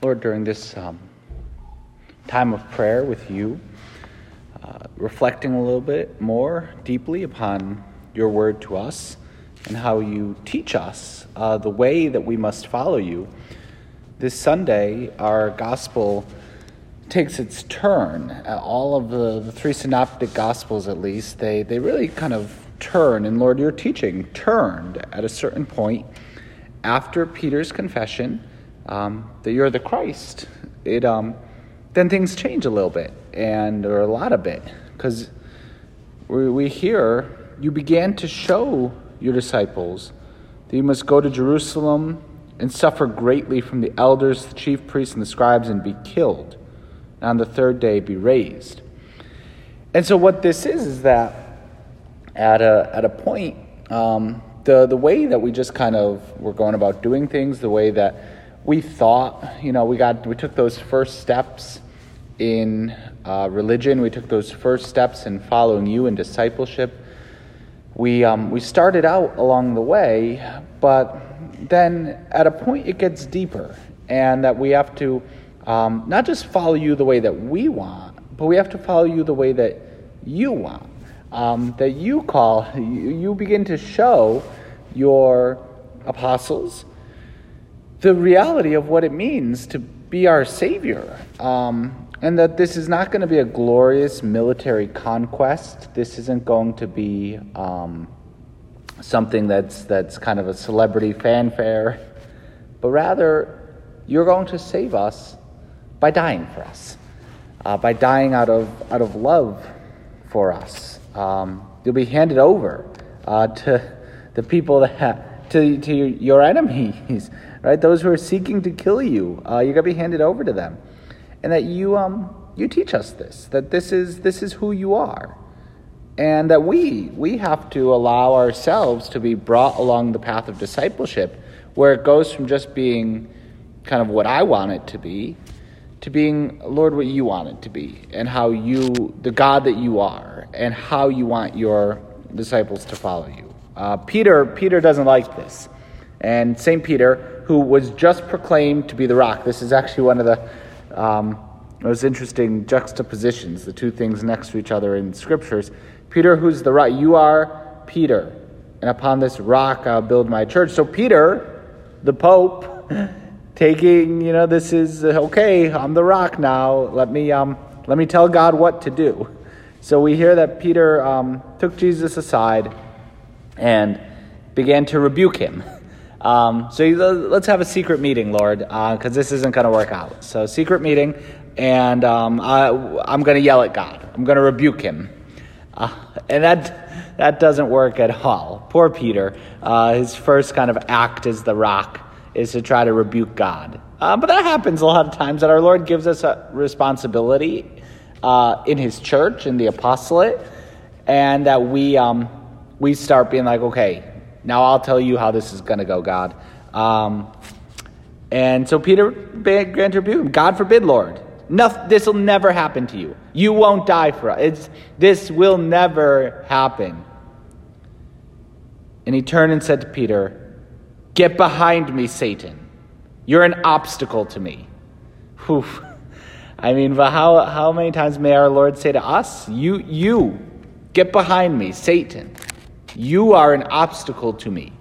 Lord, during this um, time of prayer with you, uh, reflecting a little bit more deeply upon your word to us and how you teach us uh, the way that we must follow you. This Sunday, our gospel takes its turn. All of the, the three synoptic gospels, at least, they, they really kind of turn. And Lord, your teaching turned at a certain point after Peter's confession um, that you're the Christ, it um, then things change a little bit and or a lot of bit because we, we hear you began to show your disciples that you must go to Jerusalem and suffer greatly from the elders, the chief priests, and the scribes, and be killed, and on the third day be raised. And so, what this is is that at a at a point, um, the the way that we just kind of were going about doing things, the way that we thought, you know, we got we took those first steps in uh, religion. We took those first steps in following you in discipleship. We um, we started out along the way, but then at a point it gets deeper, and that we have to um, not just follow you the way that we want, but we have to follow you the way that you want. Um, that you call, you, you begin to show your apostles the reality of what it means to be our Savior. Um, and that this is not going to be a glorious military conquest. This isn't going to be um, something that's, that's kind of a celebrity fanfare, but rather, you're going to save us by dying for us, uh, by dying out of, out of love for us. Um, you'll be handed over uh, to the people that, to, to your enemies right? Those who are seeking to kill you, uh, you're going to be handed over to them. And that you, um, you teach us this, that this is, this is who you are. And that we, we have to allow ourselves to be brought along the path of discipleship, where it goes from just being kind of what I want it to be, to being, Lord, what you want it to be, and how you, the God that you are, and how you want your disciples to follow you. Uh, Peter, Peter doesn't like this. And St. Peter, who was just proclaimed to be the rock. This is actually one of the um, most interesting juxtapositions, the two things next to each other in scriptures. Peter, who's the rock? You are Peter, and upon this rock I'll build my church. So, Peter, the Pope, taking, you know, this is okay, I'm the rock now. Let me, um, let me tell God what to do. So, we hear that Peter um, took Jesus aside and began to rebuke him. Um, so let's have a secret meeting, Lord, because uh, this isn't going to work out. So, secret meeting, and um, I, am going to yell at God. I'm going to rebuke him. Uh, and that, that doesn't work at all. Poor Peter. Uh, his first kind of act as the rock is to try to rebuke God. Uh, but that happens a lot of times that our Lord gives us a responsibility uh, in his church, in the apostolate, and that we, um, we start being like, okay, now I'll tell you how this is going to go, God. Um, and so Peter to rebuke him. God forbid, Lord. this will never happen to you. You won't die for us. It's, this will never happen. And he turned and said to Peter, Get behind me, Satan. You're an obstacle to me. Whew. I mean, how, how many times may our Lord say to us, You, you, get behind me, Satan. You are an obstacle to me,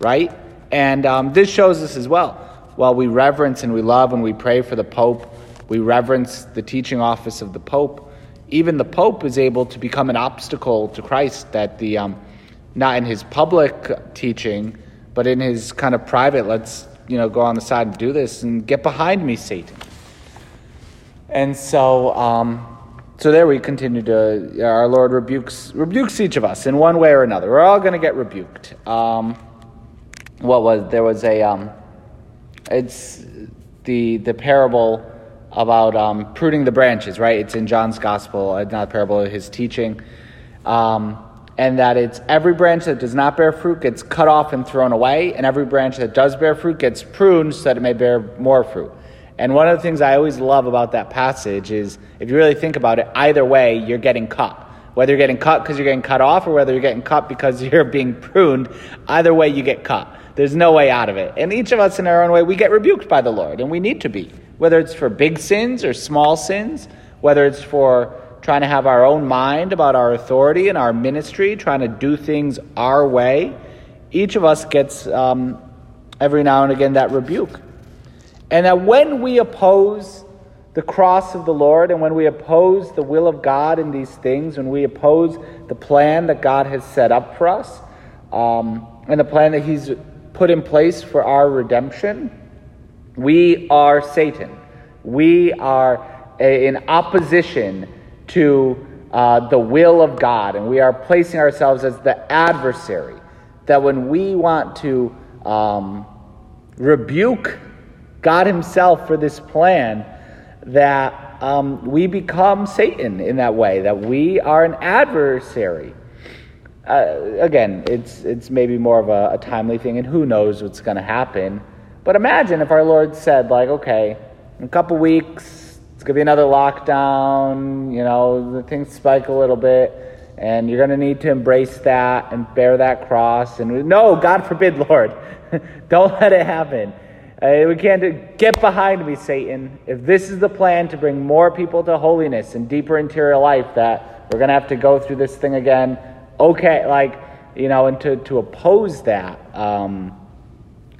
right? And um, this shows us as well. While we reverence and we love and we pray for the Pope, we reverence the teaching office of the Pope. Even the Pope is able to become an obstacle to Christ that the, um, not in his public teaching, but in his kind of private, let's, you know, go on the side and do this and get behind me, Satan. And so, um, so there we continue to, our Lord rebukes, rebukes each of us in one way or another. We're all going to get rebuked. Um, what was, there was a, um, it's the, the parable about um, pruning the branches, right? It's in John's gospel, uh, not a parable, of his teaching. Um, and that it's every branch that does not bear fruit gets cut off and thrown away, and every branch that does bear fruit gets pruned so that it may bear more fruit. And one of the things I always love about that passage is if you really think about it, either way, you're getting cut. Whether you're getting cut because you're getting cut off or whether you're getting cut because you're being pruned, either way, you get cut. There's no way out of it. And each of us, in our own way, we get rebuked by the Lord, and we need to be. whether it's for big sins or small sins, whether it's for trying to have our own mind about our authority and our ministry, trying to do things our way. Each of us gets um, every now and again that rebuke. And that when we oppose the cross of the Lord and when we oppose the will of God in these things, when we oppose the plan that God has set up for us um, and the plan that He's put in place for our redemption, we are Satan. We are a, in opposition to uh, the will of God, and we are placing ourselves as the adversary. That when we want to um, rebuke God Himself for this plan, that um, we become Satan in that way, that we are an adversary. Uh, again, it's, it's maybe more of a, a timely thing, and who knows what's going to happen. But imagine if our Lord said, like, okay, in a couple weeks, it's going to be another lockdown, you know, the things spike a little bit, and you're going to need to embrace that and bear that cross. And no, God forbid, Lord, don't let it happen. Uh, we can't do, get behind me, Satan. If this is the plan to bring more people to holiness and deeper interior life, that we're going to have to go through this thing again. Okay, like, you know, and to, to oppose that um,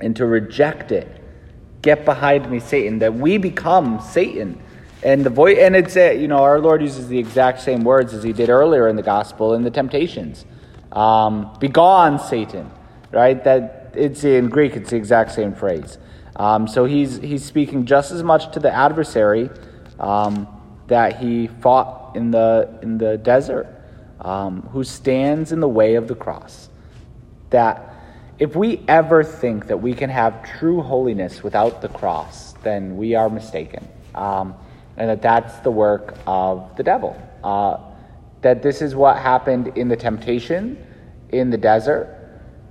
and to reject it. Get behind me, Satan. That we become Satan. And the voice, and it's, uh, you know, our Lord uses the exact same words as he did earlier in the gospel in the temptations. Um, Begone, Satan, right? That it's in Greek, it's the exact same phrase. Um, so he's, he's speaking just as much to the adversary um, that he fought in the, in the desert, um, who stands in the way of the cross. That if we ever think that we can have true holiness without the cross, then we are mistaken. Um, and that that's the work of the devil. Uh, that this is what happened in the temptation in the desert.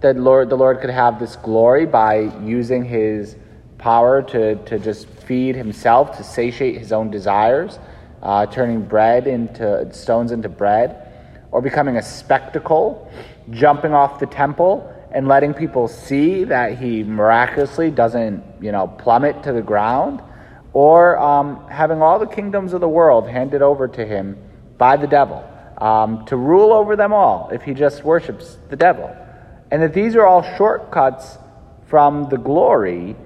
That Lord, the Lord could have this glory by using his power to, to just feed himself, to satiate his own desires, uh, turning bread into stones into bread, or becoming a spectacle, jumping off the temple and letting people see that he miraculously doesn't, you know, plummet to the ground, or um, having all the kingdoms of the world handed over to him by the devil um, to rule over them all if he just worships the devil. And that these are all shortcuts from the glory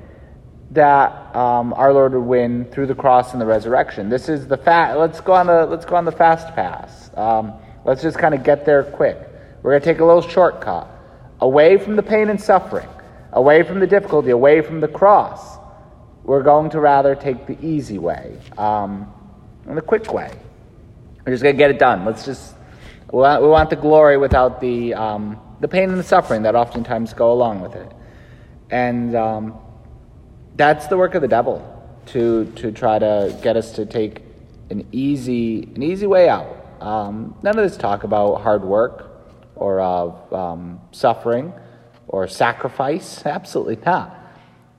that um, our Lord would win through the cross and the resurrection. This is the fast. Let's go on the let's go on the fast pass. Um, let's just kind of get there quick. We're going to take a little shortcut away from the pain and suffering, away from the difficulty, away from the cross. We're going to rather take the easy way um, and the quick way. We're just going to get it done. Let's just we want, we want the glory without the um, the pain and the suffering that oftentimes go along with it, and um, that's the work of the devil to to try to get us to take an easy an easy way out. Um, none of this talk about hard work or of um, suffering or sacrifice. Absolutely not.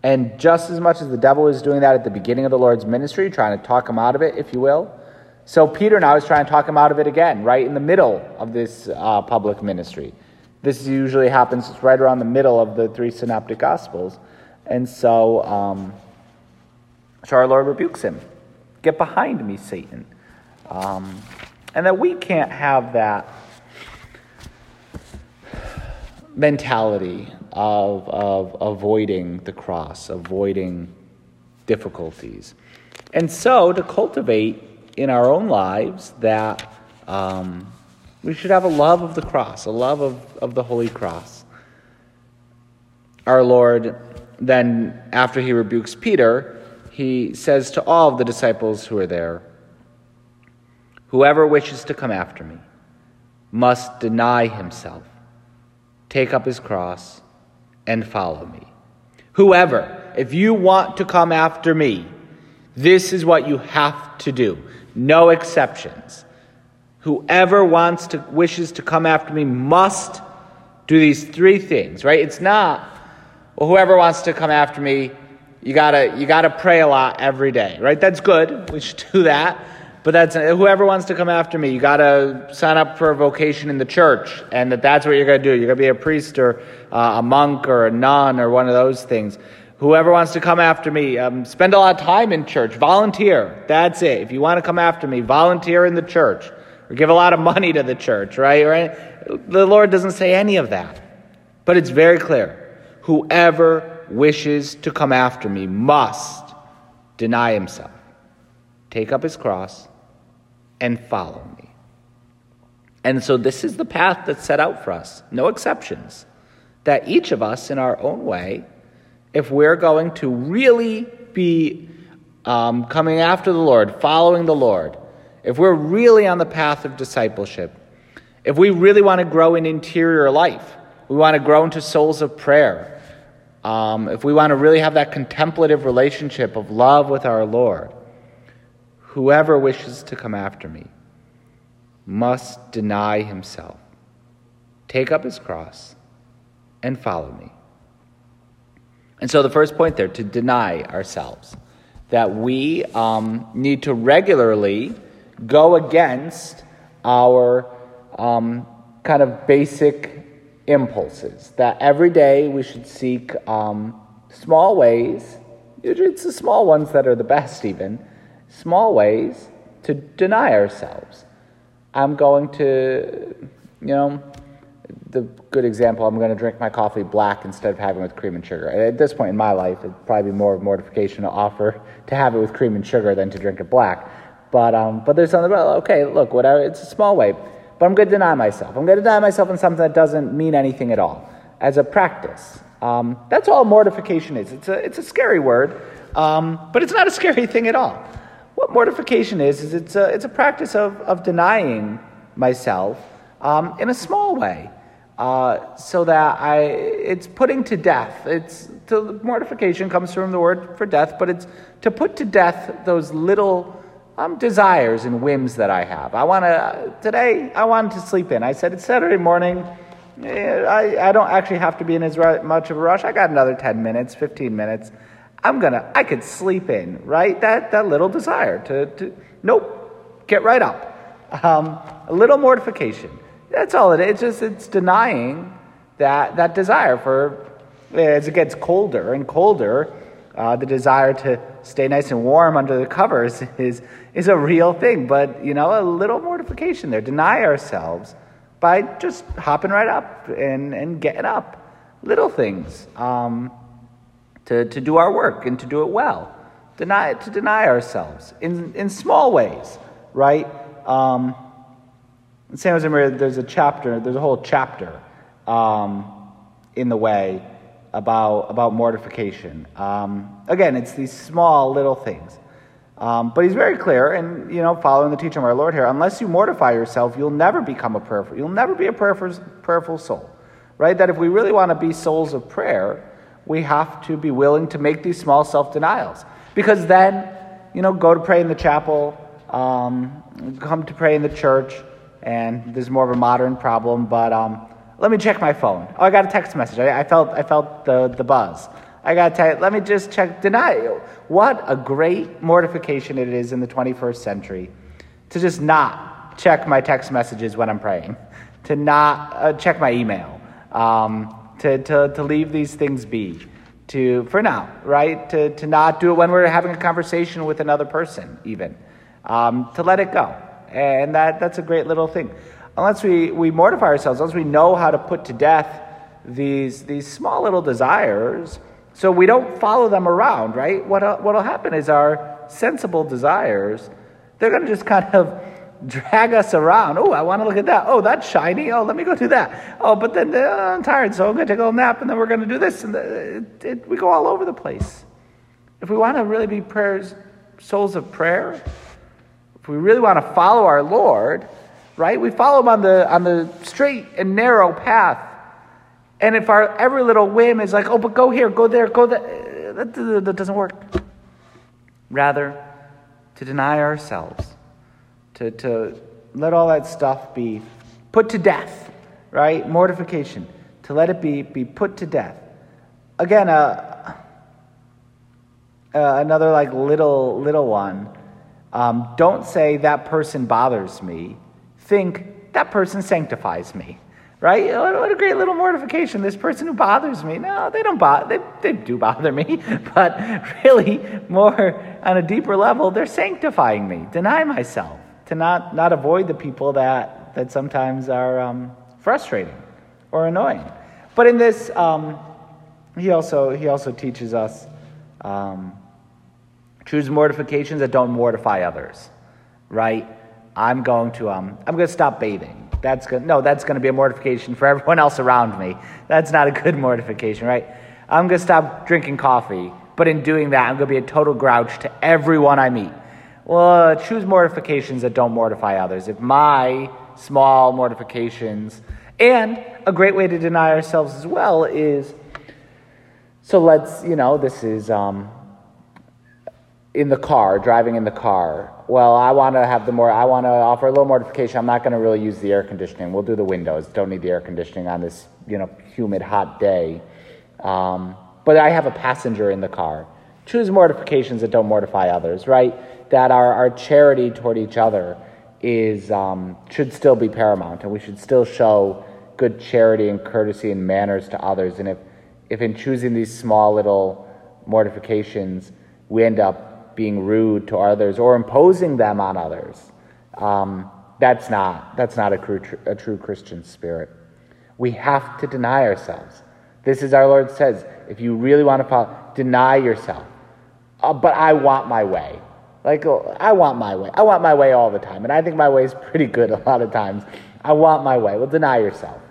And just as much as the devil was doing that at the beginning of the Lord's ministry, trying to talk him out of it, if you will, so Peter now is trying to talk him out of it again, right in the middle of this uh, public ministry. This usually happens right around the middle of the three synoptic gospels. And so, um, Lord rebukes him. Get behind me, Satan. Um, and that we can't have that mentality of, of avoiding the cross, avoiding difficulties. And so to cultivate in our own lives that um, we should have a love of the cross, a love of, of the Holy Cross. Our Lord then, after he rebukes Peter, he says to all of the disciples who are there, Whoever wishes to come after me must deny himself, take up his cross, and follow me. Whoever, if you want to come after me, this is what you have to do. No exceptions. Whoever wants to wishes to come after me must do these three things, right? It's not well, whoever wants to come after me, you gotta you gotta pray a lot every day, right? That's good. We should do that. But that's whoever wants to come after me, you gotta sign up for a vocation in the church, and that that's what you're gonna do. You're gonna be a priest or uh, a monk or a nun or one of those things. Whoever wants to come after me, um, spend a lot of time in church, volunteer. That's it. If you want to come after me, volunteer in the church or give a lot of money to the church, right? Right? The Lord doesn't say any of that. But it's very clear. Whoever wishes to come after me must deny himself, take up his cross, and follow me. And so this is the path that's set out for us, no exceptions. That each of us, in our own way, if we're going to really be um, coming after the Lord, following the Lord, if we're really on the path of discipleship, if we really want to grow in interior life, we want to grow into souls of prayer, um, if we want to really have that contemplative relationship of love with our Lord, whoever wishes to come after me must deny himself, take up his cross, and follow me. And so the first point there, to deny ourselves, that we um, need to regularly go against our um, kind of basic impulses. That every day we should seek um, small ways, it's the small ones that are the best, even, small ways to deny ourselves. I'm going to, you know, the good example, I'm going to drink my coffee black instead of having it with cream and sugar. At this point in my life, it'd probably be more mortification to offer to have it with cream and sugar than to drink it black. But, um, but there's something about, okay, look, whatever, it's a small way, but I'm going to deny myself. I'm going to deny myself in something that doesn't mean anything at all as a practice. Um, that's all mortification is. It's a, it's a scary word, um, but it's not a scary thing at all. What mortification is, is it's a, it's a practice of, of denying myself um, in a small way. Uh, so that I, it's putting to death. It's to, mortification comes from the word for death, but it's to put to death those little um, desires and whims that I have. I want to, today, I wanted to sleep in. I said, it's Saturday morning. I, I don't actually have to be in as much of a rush. I got another 10 minutes, 15 minutes. I'm going to, I could sleep in, right? That, that little desire to, to nope, get right up. Um, a little mortification. That's all it is. It's just, it's denying that, that desire for, as it gets colder and colder, uh, the desire to stay nice and warm under the covers is, is a real thing. But, you know, a little mortification there. Deny ourselves by just hopping right up and, and getting up. Little things um, to, to do our work and to do it well. Deny, to deny ourselves in, in small ways, right? Um, in San Jose there's a chapter, there's a whole chapter um, in the way about, about mortification. Um, again, it's these small little things. Um, but he's very clear, and you know, following the teaching of our Lord here, unless you mortify yourself, you'll never become a prayerful. You'll never be a prayerful, prayerful soul, right? That if we really want to be souls of prayer, we have to be willing to make these small self denials, because then, you know, go to pray in the chapel, um, come to pray in the church, and this is more of a modern problem, but um, let me check my phone. Oh, I got a text message. I, I felt, I felt the, the buzz. I got to let me just check, deny. What a great mortification it is in the 21st century to just not check my text messages when I'm praying, to not uh, check my email, um, to, to, to leave these things be, to, for now, right? To, to not do it when we're having a conversation with another person, even, um, to let it go. And that, that's a great little thing unless we, we mortify ourselves, unless we know how to put to death these, these small little desires, so we don't follow them around, right? What what'll happen is our sensible desires, they're going to just kind of drag us around. Oh, I want to look at that. Oh, that's shiny. Oh, let me go do that. Oh, but then uh, I'm tired, so I'm going to take a little nap, and then we're going to do this. And it, it, we go all over the place. If we want to really be prayers, souls of prayer, if we really want to follow our Lord, right? We follow him on the, on the straight and narrow path. And if our every little whim is like, oh, but go here, go there, go there, that, that doesn't work. Rather, to deny ourselves, to, to let all that stuff be put to death, right? Mortification, to let it be, be put to death. Again, uh, uh, another like little, little one. Um, don't say that person bothers me think that person sanctifies me. right? What a great little mortification. This person who bothers me. No, they don't bother. They, they do bother me, but really, more on a deeper level, they're sanctifying me. Deny myself to not not avoid the people that that sometimes are um, frustrating or annoying. But in this, um, he also he also teaches us um, choose mortifications that don't mortify others. Right? I'm going to um, I'm going to stop bathing. That's good. No, that's going to be a mortification for everyone else around me. That's not a good mortification, right? I'm going to stop drinking coffee, but in doing that, I'm going to be a total grouch to everyone I meet. Well, uh, choose mortifications that don't mortify others. If my small mortifications, and a great way to deny ourselves as well is so let's, you know, this is um, in the car, driving in the car. Well, I want to have the more, I want to offer a little mortification. I'm not going to really use the air conditioning. We'll do the windows. Don't need the air conditioning on this, you know, humid, hot day. Um, but I have a passenger in the car. Choose mortifications that don't mortify others, right? That our, our charity toward each other is um, should still be paramount, and we should still show good charity and courtesy and manners to others. And if, if in choosing these small little mortifications, we end up being rude to others or imposing them on others. Um, that's not that's not a true, a true Christian spirit. We have to deny ourselves. This is our Lord says, if you really want to follow, deny yourself. Uh, but I want my way. Like oh, I want my way. I want my way all the time, and I think my way is pretty good a lot of times. I want my way. Well, deny yourself.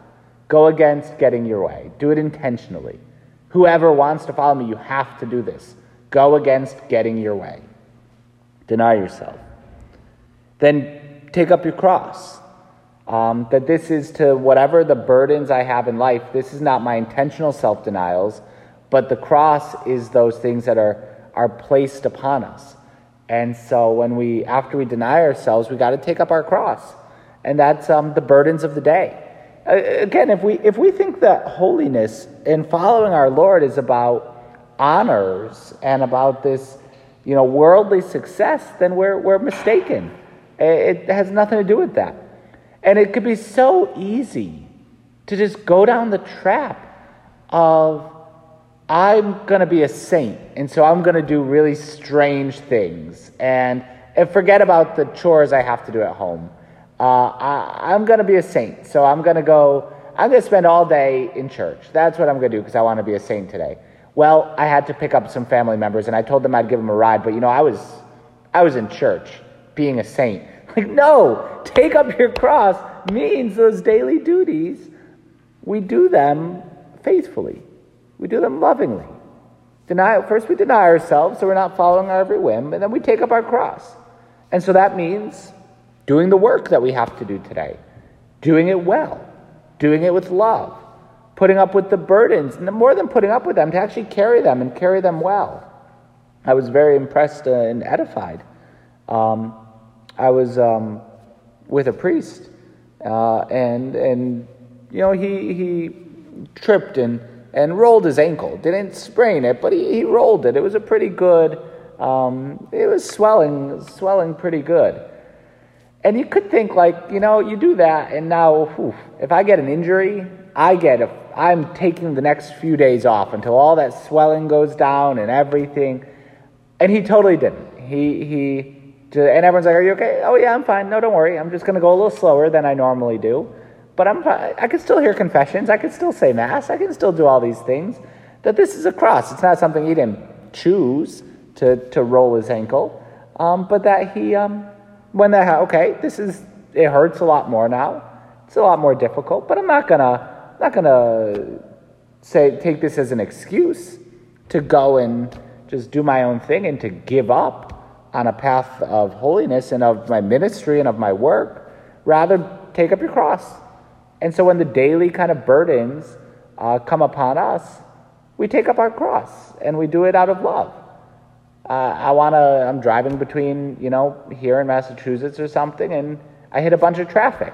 Go against getting your way. Do it intentionally. Whoever wants to follow me, you have to do this. Go against getting your way. Deny yourself. Then take up your cross. Um, that this is to whatever the burdens I have in life, this is not my intentional self denials, but the cross is those things that are, are placed upon us. And so when we, after we deny ourselves, we got to take up our cross. And that's um, the burdens of the day. Again, if we, if we think that holiness and following our Lord is about honors and about this, you know, worldly success, then we're, we're mistaken. It has nothing to do with that. And it could be so easy to just go down the trap of, I'm going to be a saint, and so I'm going to do really strange things and, and forget about the chores I have to do at home. Uh, I, I'm going to be a saint, so I'm going to go, I'm going to spend all day in church. That's what I'm going to do because I want to be a saint today. Well, I had to pick up some family members and I told them I'd give them a ride, but you know, I was I was in church being a saint. Like, no, take up your cross means those daily duties, we do them faithfully. We do them lovingly. Deny, first, we deny ourselves so we're not following our every whim, and then we take up our cross. And so that means doing the work that we have to do today, doing it well, doing it with love, putting up with the burdens, and more than putting up with them, to actually carry them and carry them well. I was very impressed and edified. Um, I was um, with a priest, uh, and and you know he he tripped and and rolled his ankle. Didn't sprain it, but he, he rolled it. It was a pretty good. Um, it was swelling swelling pretty good. And you could think like you know you do that, and now whew, if I get an injury, I get a, I'm taking the next few days off until all that swelling goes down and everything. And he totally didn't. He, he, and everyone's like, Are you okay? Oh, yeah, I'm fine. No, don't worry. I'm just going to go a little slower than I normally do. But I'm, I can still hear confessions. I can still say Mass. I can still do all these things. That this is a cross. It's not something he didn't choose to, to roll his ankle. Um, but that he, um, when that, okay, this is, it hurts a lot more now. It's a lot more difficult, but I'm not going to not going to say take this as an excuse to go and just do my own thing and to give up on a path of holiness and of my ministry and of my work. Rather, take up your cross. And so when the daily kind of burdens uh, come upon us, we take up our cross and we do it out of love. Uh, I want to, I'm driving between, you know, here in Massachusetts or something, and I hit a bunch of traffic.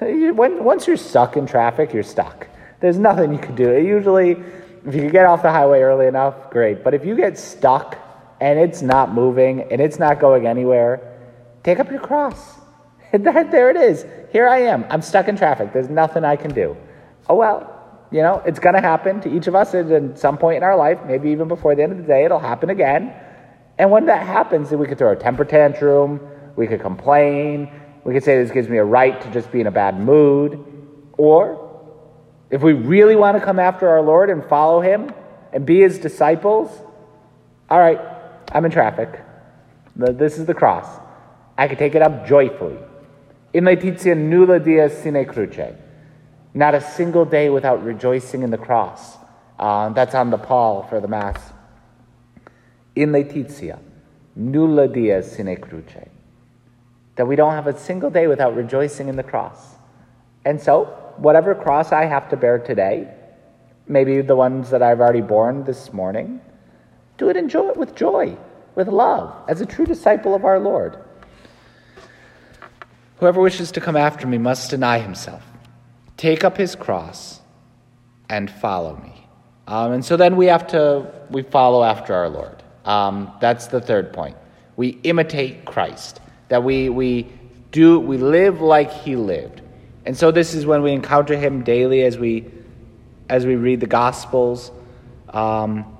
When, once you're stuck in traffic, you're stuck. There's nothing you can do. Usually, if you get off the highway early enough, great. But if you get stuck and it's not moving and it's not going anywhere, take up your cross. there it is. Here I am. I'm stuck in traffic. There's nothing I can do. Oh well, you know, it's going to happen to each of us at some point in our life, maybe even before the end of the day, it'll happen again. And when that happens, then we could throw a temper tantrum, we could complain, we could say this gives me a right to just be in a bad mood. Or if we really want to come after our Lord and follow him and be his disciples, all right, I'm in traffic. This is the cross. I can take it up joyfully. In laetitia nulla dies sine cruce. Not a single day without rejoicing in the cross. Uh, that's on the pall for the Mass. In laetitia nulla dies sine cruce. That we don't have a single day without rejoicing in the cross. And so, whatever cross I have to bear today, maybe the ones that I've already borne this morning, do it enjoy it with joy, with love, as a true disciple of our Lord. Whoever wishes to come after me must deny himself, take up his cross, and follow me. Um, and so then we have to we follow after our Lord. Um, that's the third point. We imitate Christ. That we we do we live like He lived. And so this is when we encounter Him daily as we as we read the Gospels. Um,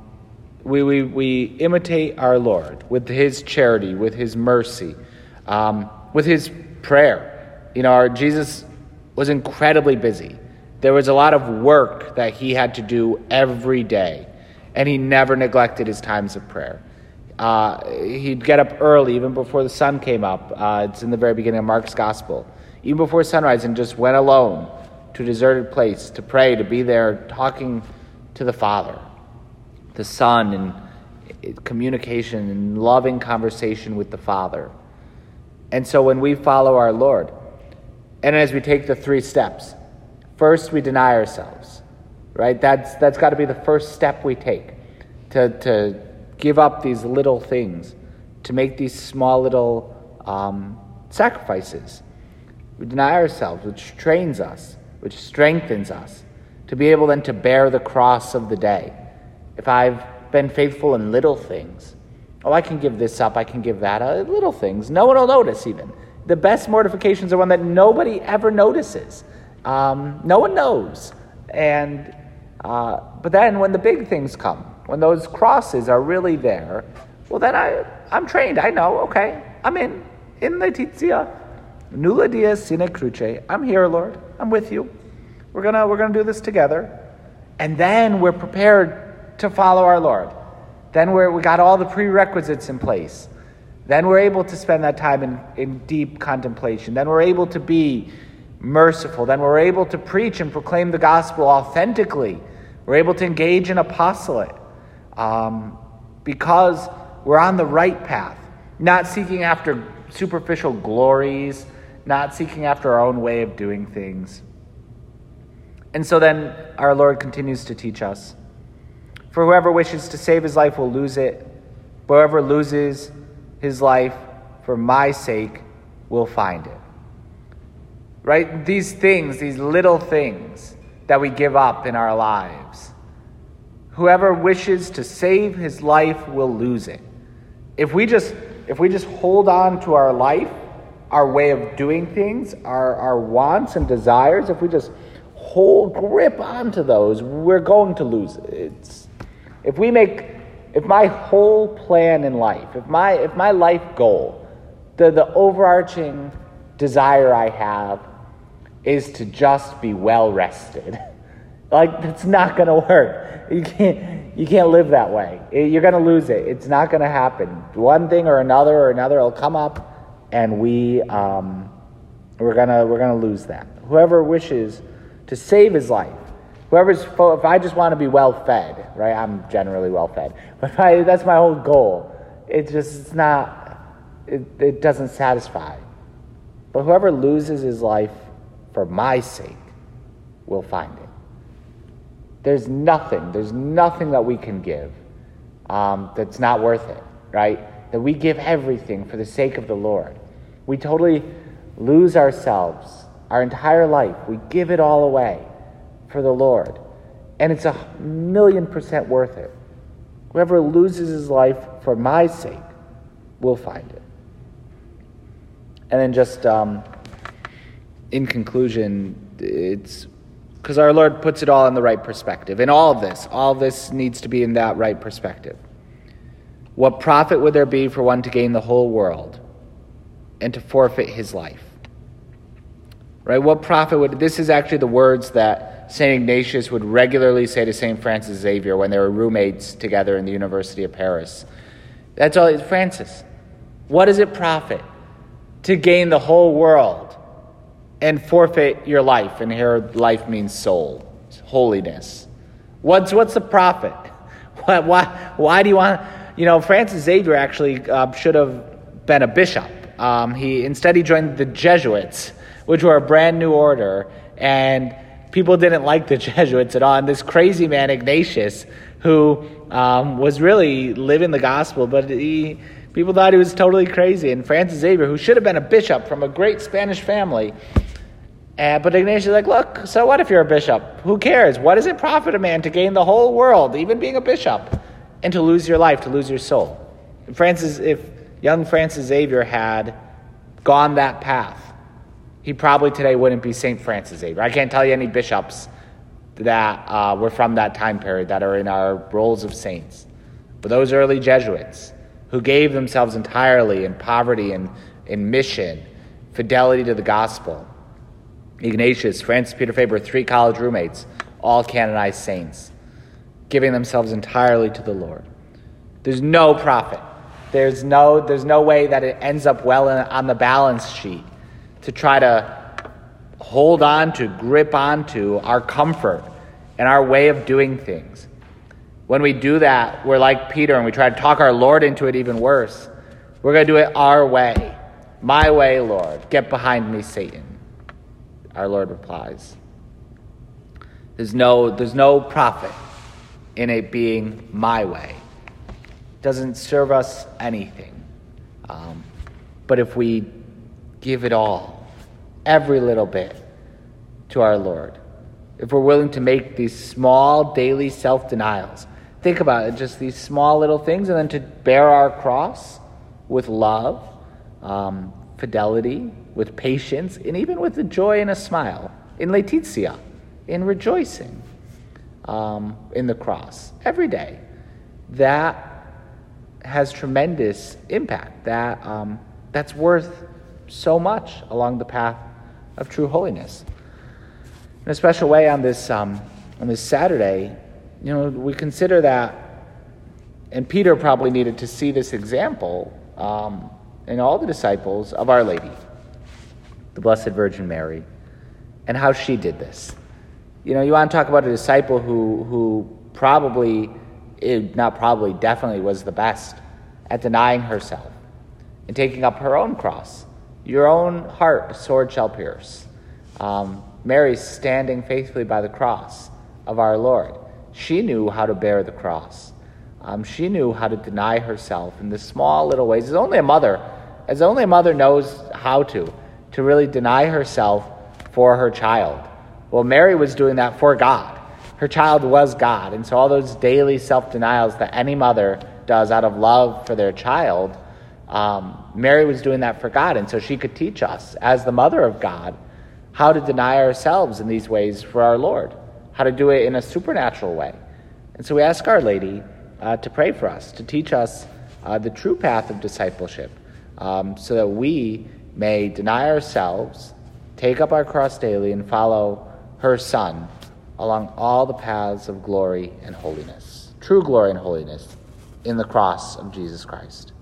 we, we, we imitate our Lord with His charity, with His mercy, um, with His prayer. You know, our Jesus was incredibly busy. There was a lot of work that he had to do every day, and he never neglected his times of prayer. Uh, he'd get up early, even before the sun came up. Uh, it's in the very beginning of Mark's Gospel. Even before sunrise, and just went alone to a deserted place to pray, to be there talking to the Father, the Son, and communication and loving conversation with the Father. And so when we follow our Lord, and as we take the three steps, first we deny ourselves, right? That's, that's got to be the first step we take to, to give up these little things, to make these small little um, sacrifices. We deny ourselves, which trains us, which strengthens us to be able then to bear the cross of the day. If I've been faithful in little things, Oh, I can give this up, I can give that up. Little things. No one will notice, even. The best mortifications are one that nobody ever notices. Um, no one knows. And, uh, but then when the big things come, when those crosses are really there, well, then I, I'm trained. I know, okay, I'm in. In laetitia. Nulla dies sine cruce. I'm here, Lord. I'm with you. We're going to we're gonna do this together. And then we're prepared to follow our Lord. Then we're, we got all the prerequisites in place. Then we're able to spend that time in, in deep contemplation. Then we're able to be merciful. Then we're able to preach and proclaim the gospel authentically. We're able to engage in apostolate um, because we're on the right path, not seeking after superficial glories, not seeking after our own way of doing things. And so then our Lord continues to teach us for whoever wishes to save his life will lose it. Whoever loses his life for my sake will find it. Right? These things, these little things that we give up in our lives. Whoever wishes to save his life will lose it. If we just if we just hold on to our life, our way of doing things, our, our wants and desires, if we just hold grip onto those, we're going to lose it. It's if we make, if my whole plan in life, if my, if my life goal, the, the overarching desire I have is to just be well rested, like it's not going to work. You can't, you can't live that way. You're going to lose it. It's not going to happen. One thing or another or another will come up, and we, um, we're gonna, we're gonna lose that. Whoever wishes to save his life Whoever's, if I just want to be well fed, right? I'm generally well fed, but I, that's my whole goal. It just, it's not, it, it doesn't satisfy. But whoever loses his life for my sake will find it. There's nothing, there's nothing that we can give um, that's not worth it, right? That we give everything for the sake of the Lord. We totally lose ourselves, our entire life. We give it all away for the Lord. And it's a million percent worth it. Whoever loses his life for my sake will find it. And then, just um, in conclusion, it's because our Lord puts it all in the right perspective. In all of this, all of this needs to be in that right perspective. What profit would there be for one to gain the whole world and to forfeit his life? Right? What profit would this is actually the words that St. Ignatius would regularly say to St. Francis Xavier when they were roommates together in the University of Paris. That's all Francis. What does it profit to gain the whole world and forfeit your life? And here life means soul, holiness. What's what's the profit? Why, why, why do you want you know, Francis Xavier actually uh, should have been a bishop. Um, he instead he joined the Jesuits, which were a brand new order, and people didn't like the Jesuits at all. And this crazy man Ignatius, who um, was really living the gospel, but he people thought he was totally crazy. And Francis Xavier, who should have been a bishop from a great Spanish family, uh, but Ignatius is like, look, so what if you're a bishop? Who cares? What does it profit a man to gain the whole world, even being a bishop? and to lose your life, to lose your soul. Francis, if young Francis Xavier had gone that path, he probably today wouldn't be St. Francis Xavier. I can't tell you any bishops that uh, were from that time period that are in our rolls of saints. But those early Jesuits who gave themselves entirely in poverty and in mission, fidelity to the gospel. Ignatius, Francis Peter Faber, three college roommates, all canonized saints giving themselves entirely to the Lord. There's no profit. There's no, there's no way that it ends up well in, on the balance sheet to try to hold on to, grip onto our comfort and our way of doing things. When we do that, we're like Peter and we try to talk our Lord into it even worse. We're going to do it our way. My way, Lord. Get behind me, Satan. Our Lord replies. There's no, there's no profit in it being my way. Doesn't serve us anything. Um, but if we give it all, every little bit, to our Lord, if we're willing to make these small daily self denials, think about it, just these small little things, and then to bear our cross with love, um, fidelity, with patience, and even with a joy and a smile, in Laetitia, in rejoicing um, in the cross every day. That has tremendous impact. That um, that's worth so much along the path of true holiness. In a special way, on this um, on this Saturday, you know, we consider that, and Peter probably needed to see this example um, in all the disciples of Our Lady, the Blessed Virgin Mary, and how she did this. You know, you want to talk about a disciple who, who probably, not probably, definitely was the best at denying herself and taking up her own cross. Your own heart, a sword shall pierce. Um, Mary's standing faithfully by the cross of our Lord. She knew how to bear the cross. Um, she knew how to deny herself in the small little ways. As only a mother, as only a mother knows how to, to really deny herself for her child. Well, Mary was doing that for God. Her child was God. And so all those daily self denials that any mother does out of love for their child, um, Mary was doing that for God. And so she could teach us, as the mother of God, how to deny ourselves in these ways for our Lord, how to do it in a supernatural way. And so we ask Our Lady uh, to pray for us, to teach us uh, the true path of discipleship, um, so that we may deny ourselves, take up our cross daily, and follow her Son along all the paths of glory and holiness, true glory and holiness in the cross of Jesus Christ.